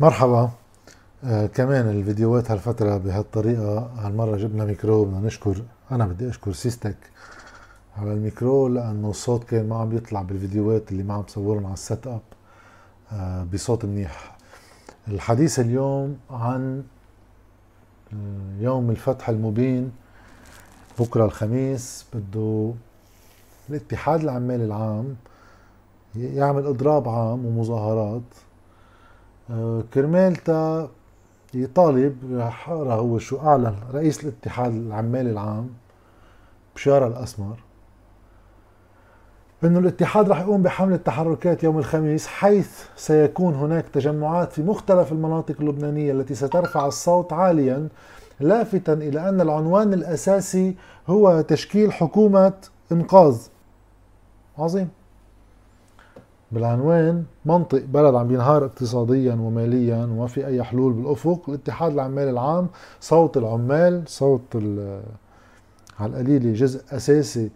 مرحبا. آه كمان الفيديوهات هالفترة بهالطريقة هالمرة جبنا ميكرو بدنا نشكر أنا بدي أشكر سيستك على الميكرو لأنه الصوت كان ما عم يطلع بالفيديوهات اللي ما عم بصورهم على ال set up آه بصوت منيح. الحديث اليوم عن آه، يوم الفتح المبين بكرة الخميس بده الاتحاد العمالي العام يعمل إضراب عام ومظاهرات. آه، كرمالتا يطالب رح اقرا هو شو أعلن رئيس الاتحاد العمالي العام بشارة الأسمر إنه الاتحاد رح يقوم بحملة تحركات يوم الخميس حيث سيكون هناك تجمعات في مختلف المناطق اللبنانية التي سترفع الصوت عاليا لافتا إلى أن العنوان الأساسي هو تشكيل حكومة إنقاذ. عظيم. بالعنوان منطق بلد عم بينهار اقتصاديا وماليا وما في أي حلول بالأفق. الاتحاد العمالي العام صوت العمال صوت على القليله جزء أساسي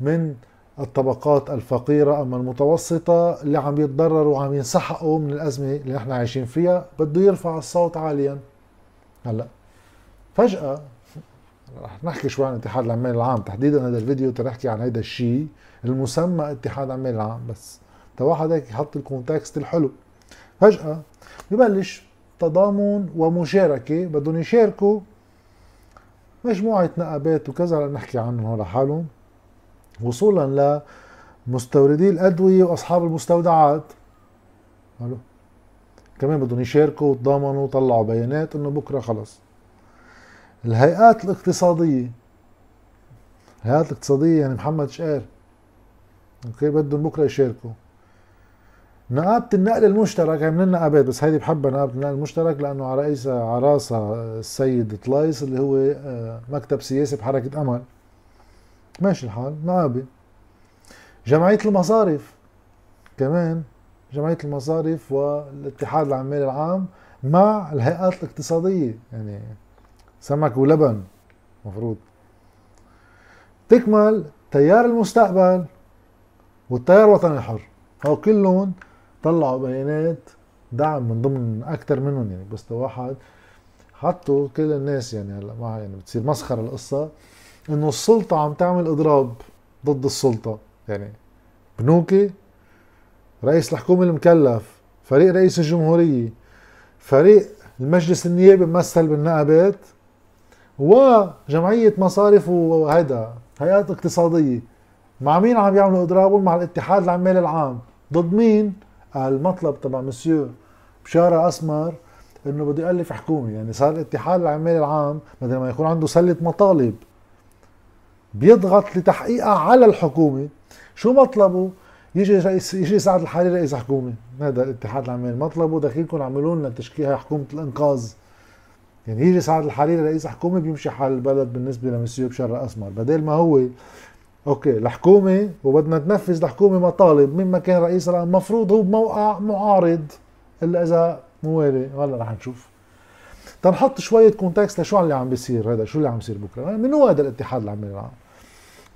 من الطبقات الفقيرة. أما المتوسطة اللي عم يتضرروا وعم ينسحقوا من الأزمة اللي نحن عايشين فيها بده يرفع الصوت عاليا. هلأ فجأة رح نحكي شوي عن الاتحاد العمالي العام. تحديدا هذا الفيديو ترحكي عن هذا الشيء المسمى اتحاد العمالي العام بس. واحد هيك يحط الكونتكست الحلو. فجأة ببلش تضامن ومشاركة بدهم يشاركوا مجموعة نقابات وكذا نحكي عنهم هون لحالهم. وصولا لمستوردي الأدوية وأصحاب المستودعات. حلو كمان بدهم يشاركوا وتضامنوا وطلعوا بيانات إنه بكرة خلص. الهيئات الاقتصادية الهيئات الاقتصادية يعني محمد شقير أوكي بدهم بكرة يشاركوا. نقابة النقل المشترك هي من النقابات بس هيدي بحبها نقابة النقل المشترك لأنه على رئيسها على راسها السيد طلايس اللي هو آه، مكتب سياسي بحركة أمل ماشي الحال نقابة. جمعية المصارف كمان جمعية المصارف والاتحاد العمالي العام مع الهيئات الاقتصادية يعني سمك ولبن مفروض. تكمل تيار المستقبل والتيار الوطني الحر. هو كلهم طلعوا بيانات دعم من ضمن أكثر منهم يعني بس واحد. حطوا كل الناس يعني هلا ما يعني بتصير مسخرة القصة إنه السلطة عم تعمل إضراب ضد السلطة. يعني بنوكي رئيس الحكومة المكلف فريق رئيس الجمهورية فريق المجلس النيابي ممثل بالنقابات وجمعية مصارف وهيدا هيئات اقتصادية. مع مين عم يعملوا اضرابهم مع الاتحاد العمالي العام. ضد مين؟ المطلب تبع مسيو بشارة أسمر إنه بده يألف حكومة. يعني صار الاتحاد العمالي العام بدل ما يكون عنده سلة مطالب بيضغط لتحقيقها على الحكومة. شو مطلبه؟ يجي رئيس يجي سعد الحريري رئيس حكومة. هذا الاتحاد العمالي. مطلبه دخيلكم عملوا لنا تشكيل حكومة الإنقاذ. يعني يجي سعد الحريري رئيس حكومة بيمشي حال البلد بالنسبة لمسيو بشار أسمر. بدل ما هو أوكي الحكومة وبدنا تنفذ الحكومة مطالب مما كان رئيس المفروض هو بموقع معارض إلا إذا موالي هلا رح نشوف. تنحط شوية كونتكست لشو اللي عم بيصير هذا شو اللي عم بيصير بكرة؟ من هو هذا الاتحاد العمالي العام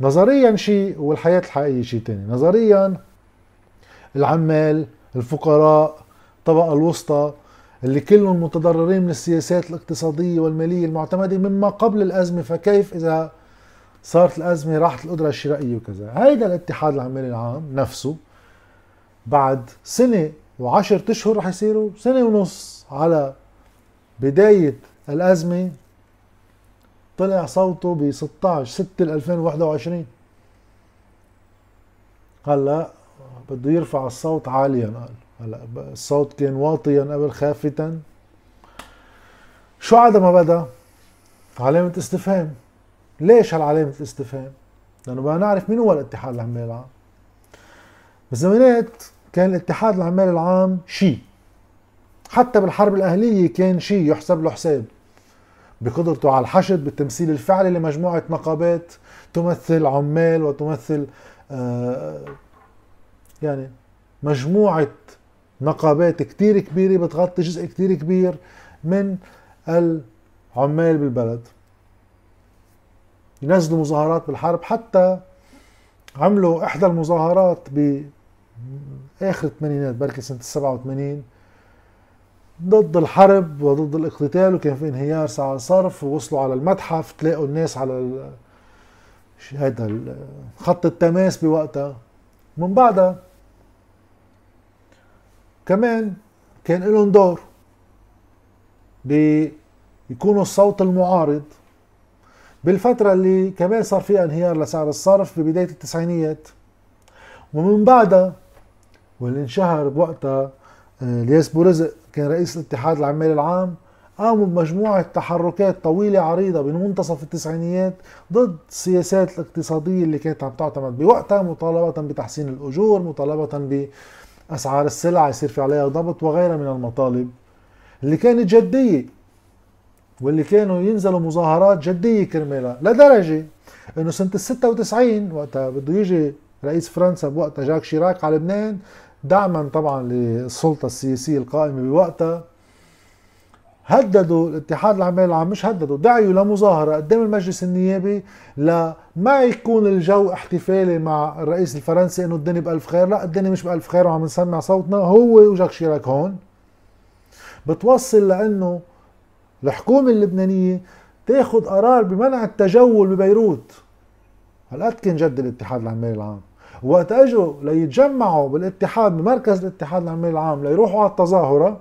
نظريا شيء والحياة الحقيقية شيء ثاني نظريا العمال الفقراء الطبقة الوسطى اللي كلهم متضررين من السياسات الاقتصادية والمالية المعتمدة مما قبل الأزمة فكيف إذا صارت الأزمة راحت القدرة الشرائية وكذا. هيدا الاتحاد العمالي العام نفسه بعد سنة وعشرة أشهر رح يصيروا سنة ونص على بداية الأزمة طلع صوته ب 16 6 2021 هلا بده يرفع الصوت عاليا. قال هلا الصوت كان واطيا قبل خافتا. شو عاد ما بدأ؟ علامة استفهام. ليش هالعلامة الاستفهام؟ لأنه بدنا نعرف مين هو الاتحاد العمالي العام. بالزمانات كان الاتحاد العمالي العام شيء حتى بالحرب الأهلية كان شيء يحسب له حساب. بقدرته على الحشد بالتمثيل الفعلي لمجموعة نقابات تمثل عمال وتمثل آه يعني مجموعة نقابات كتير كبيرة بتغطي جزء كتير كبير من العمال بالبلد. ينزلوا مظاهرات بالحرب حتى عملوا إحدى المظاهرات باخر الثمانينات بركي سنة 87 ضد الحرب وضد الاقتتال وكان في انهيار سعر الصرف ووصلوا على المتحف تلاقوا الناس على هذا خط التماس بوقتها. من بعدها كمان كان لهم دور بيكونوا الصوت المعارض. بالفترة اللي كمان صار فيها انهيار لسعر الصرف ببداية التسعينيات. ومن بعدها واللي انشهر بوقتها آه، الياس بورزق كان رئيس الاتحاد العمال العام قاموا بمجموعة تحركات طويلة عريضة بمنتصف التسعينيات ضد السياسات الاقتصادية اللي كانت عم تعتمد بوقتها مطالبة بتحسين الأجور مطالبة بأسعار السلع يصير في عليها ضبط وغيرها من المطالب اللي كانت جدية. واللي كانوا ينزلوا مظاهرات جدية كرمالها. لدرجة إنه سنة ال 96 وقتها بده يجي رئيس فرنسا بوقتها جاك شيراك على لبنان. دعما طبعا للسلطة السياسية القائمة بوقتها. هددوا الاتحاد العمال العام مش هددوا دعيوا لمظاهرة قدام المجلس النيابي لما يكون الجو احتفالي مع الرئيس الفرنسي إنه الدنيا بألف خير. لا الدنيا مش بألف خير وعم نسمع صوتنا هو وجاك شيراك هون. بتوصل لإنه الحكومة اللبنانية تاخذ قرار بمنع التجول ببيروت. هالقد كان جد الاتحاد العمالي العام. وقت إجوا ليتجمعوا بالاتحاد بمركز الاتحاد العمالي العام ليروحوا على التظاهرة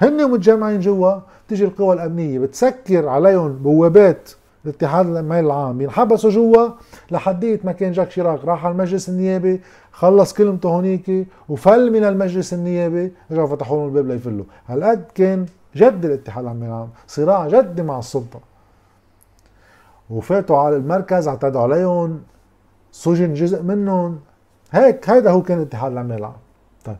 هن متجمعين جوا تيجي القوى الأمنية بتسكر عليهم بوابات الاتحاد العمالي العام. ينحبسوا جوا لحديت ما كان جاك شيراك راح على المجلس النيابي خلص كلمته هونيك وفل من المجلس النيابي رجعوا فتحوا لهم الباب ليفلوا. هالقد كان جد الاتحاد العمالي العام صراع جدي مع السلطة. وفاتوا على المركز اعتدوا عليهم سجن جزء منهم. هيك هيدا هو كان الاتحاد العمالي العام طيب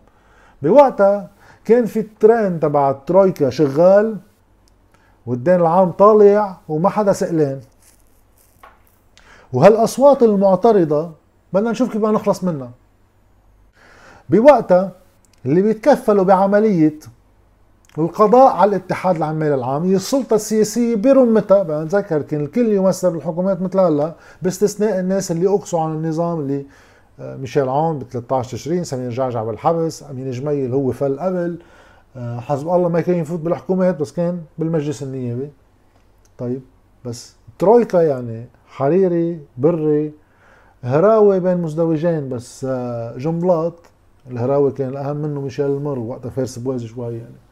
بوقتها كان في الترين تبع الترويكا شغال والدين العام طالع وما حدا سئلان وهالأصوات المعترضة بدنا نشوف كيف بدنا نخلص منها. بوقتها اللي بيتكفلوا بعملية والقضاء على الاتحاد العمالي العام هي السلطة السياسية برمتها بنذكر كان الكل يمثل بالحكومات مثل هلا باستثناء الناس اللي أقصوا عن النظام اللي آه، ميشيل عون ب 13 تشرين سمير جعجع بالحبس أمين جميل هو فل قبل. آه، حزب الله ما كان يفوت بالحكومات بس كان بالمجلس النيابي. طيب بس ترويكا يعني حريري بري هراوي بين مزدوجين بس آه، جنبلاط الهراوي كان الأهم منه ميشيل المر وقتها فارس بوازي شوي يعني.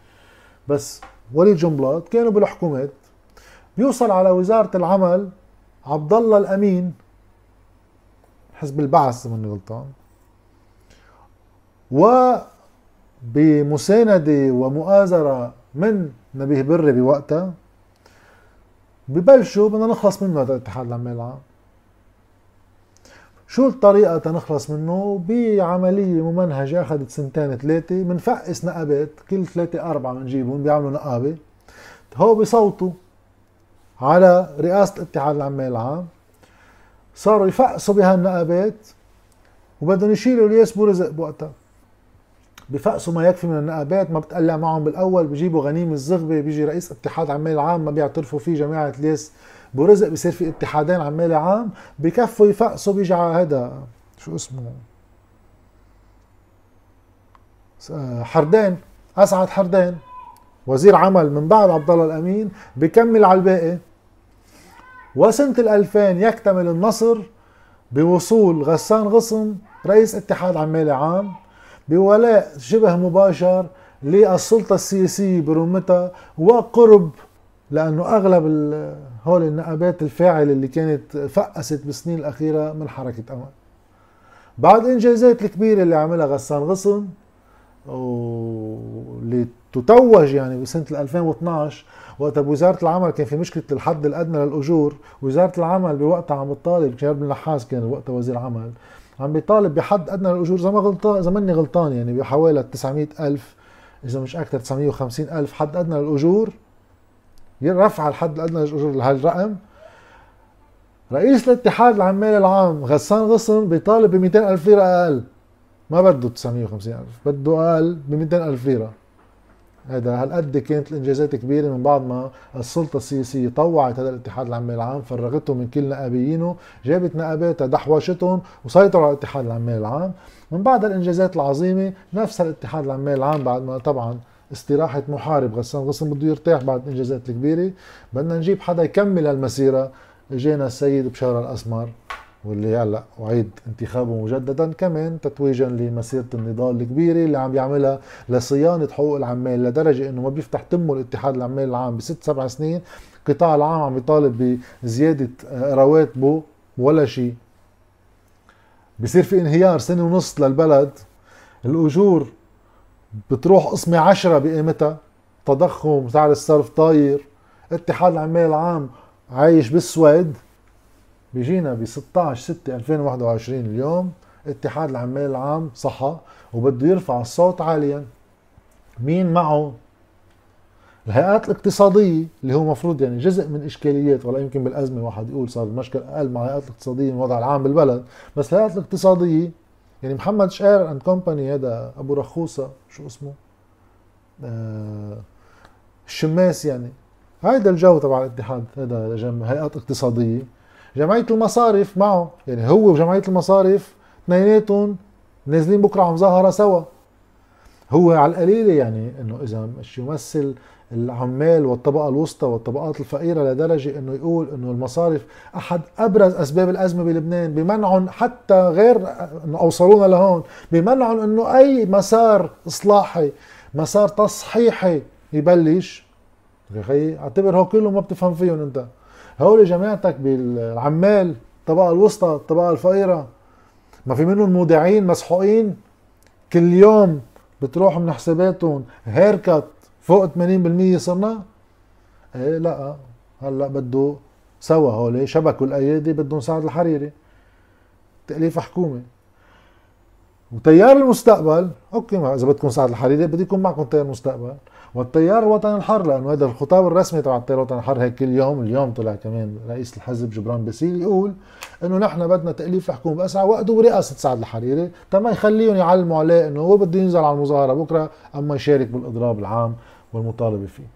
بس وليد جنبلاط كانوا بالحكومات. بيوصل على وزارة العمل عبد الله الأمين حزب البعث ماني غلطان و بمساندة ومؤازرة من نبيه بري بوقتها ببلشوا بدنا نخلص منه هذا الاتحاد العمال العام. شو الطريقة تنخلص منه؟ بعملية ممنهجة أخذت سنتين ثلاثة بنفقس نقابات كل ثلاثة أربعة بنجيبهم بيعملوا نقابة. هو بصوتوا على رئاسة الاتحاد العمال العام صاروا يفقسوا بهالنقابات وبدهم يشيلوا الياس بورزق بوقتها. بفقسوا ما يكفي من النقابات ما بتقلع معهم بالأول بجيبوا غنيم الزغبه بيجي رئيس اتحاد عمال العام ما بيعترفوا فيه جماعة الياس برزق بصير في اتحادين عمالي عام بكفوا يفقسوا بيجي على هذا شو اسمه؟ حردين أسعد حردين. وزير عمل من بعد عبد الله الأمين بكمل على الباقي. وسنة ال 2000 يكتمل النصر بوصول غسان غصن رئيس اتحاد عمالي عام. بولاء شبه مباشر للسلطة السياسية برمتها وقرب لأنه أغلب هول النقابات الفاعلة اللي كانت فقست بالسنين الأخيرة من حركة أمل. بعد إنجازات الكبيرة اللي عملها غسان غصن واللي تتوج يعني بسنة 2012 وقت بوزارة العمل كان في مشكلة الحد الأدنى للأجور وزارة العمل بوقتها عم تطالب شهاب بن النحاس كان وقتها وزير عمل عم بيطالب بحد أدنى للأجور. زي ما غلطان زي ماني غلطان يعني بحوالي 900 ألف إذا مش أكثر 950 ألف حد أدنى للأجور رفع الحد الأدنى للأجور لهالرقم. رئيس الاتحاد العمالي العام غسان غصن بيطالب ب 200 ألف ليرة أقل. ما بده 950 ألف بده أقل ب 200 ألف ليرة. هذا هالقد كانت الإنجازات كبيرة من بعد ما السلطة السياسية طوعت هذا الاتحاد العمالي العام فرغته من كل نقابيينه جابت نقاباتها دحوشتهم وسيطروا على الاتحاد العمالي العام من بعد الانجازات العظيمة نفس الاتحاد العمالي العام بعد ما طبعا استراحة محارب غسان غصن بده يرتاح بعد الإنجازات الكبيرة. بدنا نجيب حدا يكمل المسيرة إجينا السيد بشار الأسمر. واللي هلا وعيد انتخابه مجددا كمان تتويجا لمسيرة النضال الكبيرة اللي عم بيعملها لصيانة حقوق العمال لدرجة إنه ما بيفتح تمه الاتحاد العمال العام بست سبع سنين. القطاع العام عم يطالب بزيادة رواتبه ولا شيء. بصير في انهيار سنة ونص للبلد. الأجور بتروح قسمة عشرة بقيمتها. تضخم سعر الصرف طاير. اتحاد العمال العام عايش بالسويد بيجينا ب 16 6 2021 اليوم. اتحاد العمال العام صحى وبده يرفع الصوت عاليا. مين معه؟ الهيئات الاقتصادية اللي هو مفروض يعني جزء من إشكاليات ولا يمكن بالأزمة واحد يقول صار المشكل أقل مع الهيئات الاقتصادية من الوضع العام بالبلد. بس الهيئات الاقتصادية يعني محمد شقير and company هذا أبو رخوصة شو اسمه؟ آه الشماس يعني. هيدا الجو تبع الاتحاد هذا هيئات اقتصادية. جمعية المصارف معه. يعني هو وجمعية المصارف اثنيناتهم نازلين بكرة على مظاهرة سوا. هو على القليلة يعني إنه إذا مش يمثل العمال والطبقة الوسطى والطبقات الفقيرة لدرجة إنه يقول إنه المصارف أحد أبرز أسباب الأزمة بلبنان بمنعهم حتى غير إنه أوصلونا لهون بمنعهم إنه أي مسار إصلاحي مسار تصحيحي يبلش. يا أعتبر هو كله ما بتفهم فيهم أنت. هول جماعتك بالعمال الطبقة الوسطى الطبقة الفقيرة. ما في منهم مودعين مسحوقين. كل يوم بتروح من حساباتهم. هيركت فوق 80% صرنا. إيه لا هلأ بده سوا هول شبكوا الأيادي بدهم سعد الحريري. تأليف حكومة. وتيار المستقبل. okay إذا بدكم سعد الحريري بدي يكون معكم تيار المستقبل والتيار الوطني الحر لأنه هذا الخطاب الرسمي تبع التيار الوطني الحر هيك كل يوم اليوم طلع كمان رئيس الحزب جبران باسيل يقول إنه نحن بدنا تأليف الحكومة بأسرع وقت ورئاسه سعد الحريري. تما يخليهم يعلموا عليه إنه هو بده ينزل على المظاهرة بكرة أما يشارك بالإضراب العام والمطالبة فيه.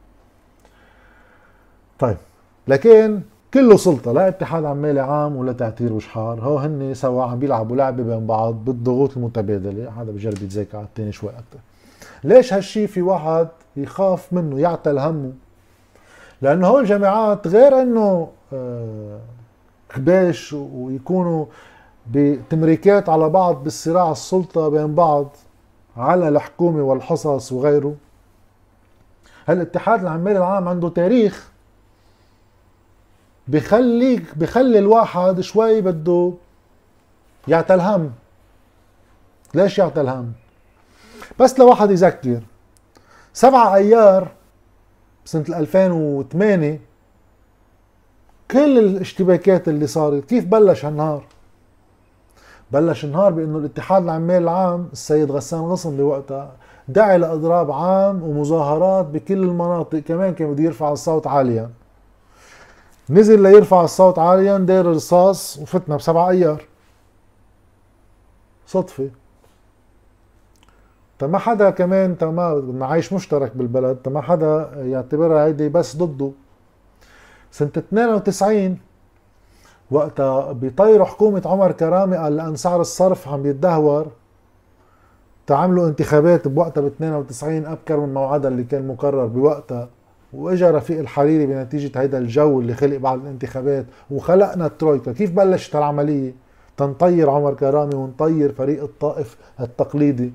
طيب لكن كله سلطة لا اتحاد عمالي عام ولا تعتير وشحار هو هن سوا عم بيلعبوا لعبة بين بعض بالضغوط المتبادلة. هذا بجرب يتذاكى على الثاني شوي أكثر ليش هالشي في واحد يخاف منه يعتل همه. لأنه هول الجامعات غير إنه آه، خباش ويكونوا بتمريكات على بعض بالصراع السلطة بين بعض على الحكومة والحصص وغيره. هالاتحاد العمالي العام عنده تاريخ بخليك بخلي الواحد شوي بده يعتل هم. ليش يعتل هم؟ بس لواحد يذكر. 7 ايار بسنة 2008 كل الاشتباكات اللي صارت كيف بلش هالنهار؟ بلش النهار بأنه الاتحاد العمال العام السيد غسان غصن بوقتها دعي لأضراب عام ومظاهرات بكل المناطق كمان كان بده يرفع الصوت عاليا. نزل ليرفع الصوت عاليا داير رصاص وفتنا بسبع ايار صدفة. ما حدا كمان ما عايش مشترك بالبلد ما حدا يعتبرها هيدي بس ضده. سنة 92 وقتها بيطيروا حكومة عمر كرامي قال لأن سعر الصرف عم يتدهور تعملوا انتخابات بوقتها ب 92 أبكر من موعدها اللي كان مقرر بوقتها. وإجا رفيق الحريري بنتيجة هيدا الجو اللي خلق بعد الانتخابات وخلقنا الترويكا كيف بلشت العملية تنطير عمر كرامي ونطير فريق الطائف التقليدي.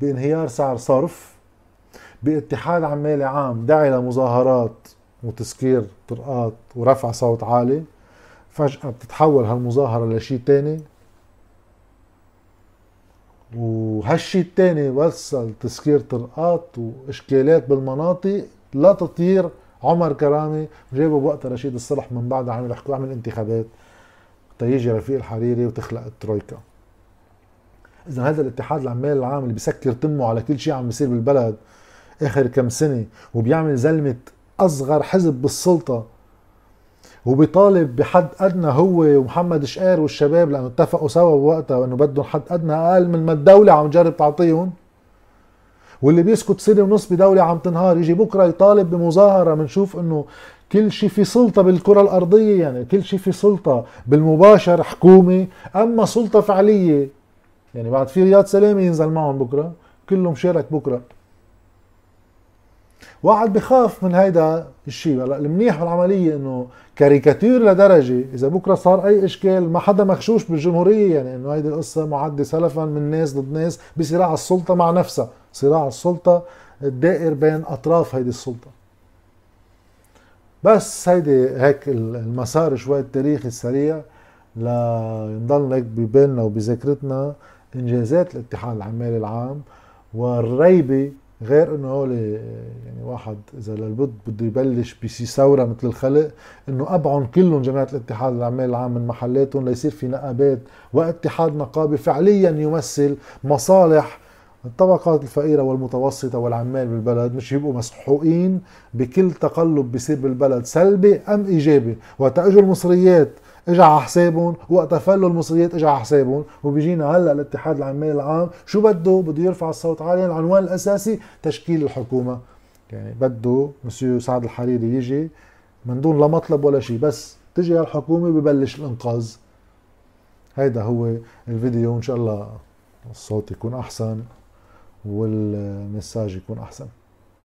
بانهيار سعر صرف باتحاد عمالي عام داعي لمظاهرات وتسكير طرقات ورفع صوت عالي فجأة بتتحول هالمظاهرة لشيء تاني. وهالشيء التاني وصل تسكير طرقات وإشكالات بالمناطق لا تطير. عمر كرامي جابوا بوقتها رشيد الصلح من بعد عمل يحكوا عمل انتخابات تيجي رفيق الحريري وتخلق الترويكا. إذا هذا الاتحاد العمال العام اللي بيسكر تمه على كل شيء عم بيصير بالبلد آخر كم سنة وبيعمل زلمة أصغر حزب بالسلطة وبيطالب بحد أدنى هو ومحمد شقير والشباب لأنه اتفقوا سوا بوقتها انه بدهم حد أدنى أقل من ما الدولة عم تجرب تعطيهم. واللي بيسكت سنة ونص بدولة عم تنهار يجي بكرة يطالب بمظاهرة بنشوف إنه كل شيء في سلطة بالكرة الأرضية يعني كل شيء في سلطة بالمباشر حكومة. أما سلطة فعلية يعني بعد في رياض سلامه ينزل معهم بكرة كلهم شارك بكرة. واحد بخاف من هيدا الشيء هلا المنيح بالعملية إنه كاريكاتير لدرجة إذا بكرة صار أي إشكال ما حدا مخشوش بالجمهورية يعني إنه هيدي القصة معده سلفا من ناس ضد ناس بصراع السلطة مع نفسها صراع السلطة الدائر بين أطراف هيدي السلطة. بس هيدي هيك المسار شوي التاريخي السريع لنضل هيك ببالنا وبذاكرتنا. إنجازات الاتحاد العمالي العام والريبة غير إنه هول يعني واحد إذا للبد بده يبلش بشي ثورة مثل الخلق إنه أبعن كلهم جماعة الاتحاد العمال العام من محلاتهم ليصير في نقابات واتحاد نقابي فعليا يمثل مصالح الطبقات الفقيرة والمتوسطة والعمال بالبلد مش يبقوا مسحوقين بكل تقلب بيصير بالبلد سلبي أم إيجابي؟ اجوا المصريات اجى على حسابهم وقت فلوا المصريات اجى على حسابهم. وبيجينا هلأ الاتحاد العمال العام شو بده؟ بده يرفع الصوت عاليا العنوان الأساسي تشكيل الحكومة. يعني بده مسيو سعد الحريري يجي من دون لا مطلب ولا شيء بس تجي الحكومة ببلش الإنقاذ. هيدا هو الفيديو. إن شاء الله الصوت يكون أحسن والمساج يكون أحسن.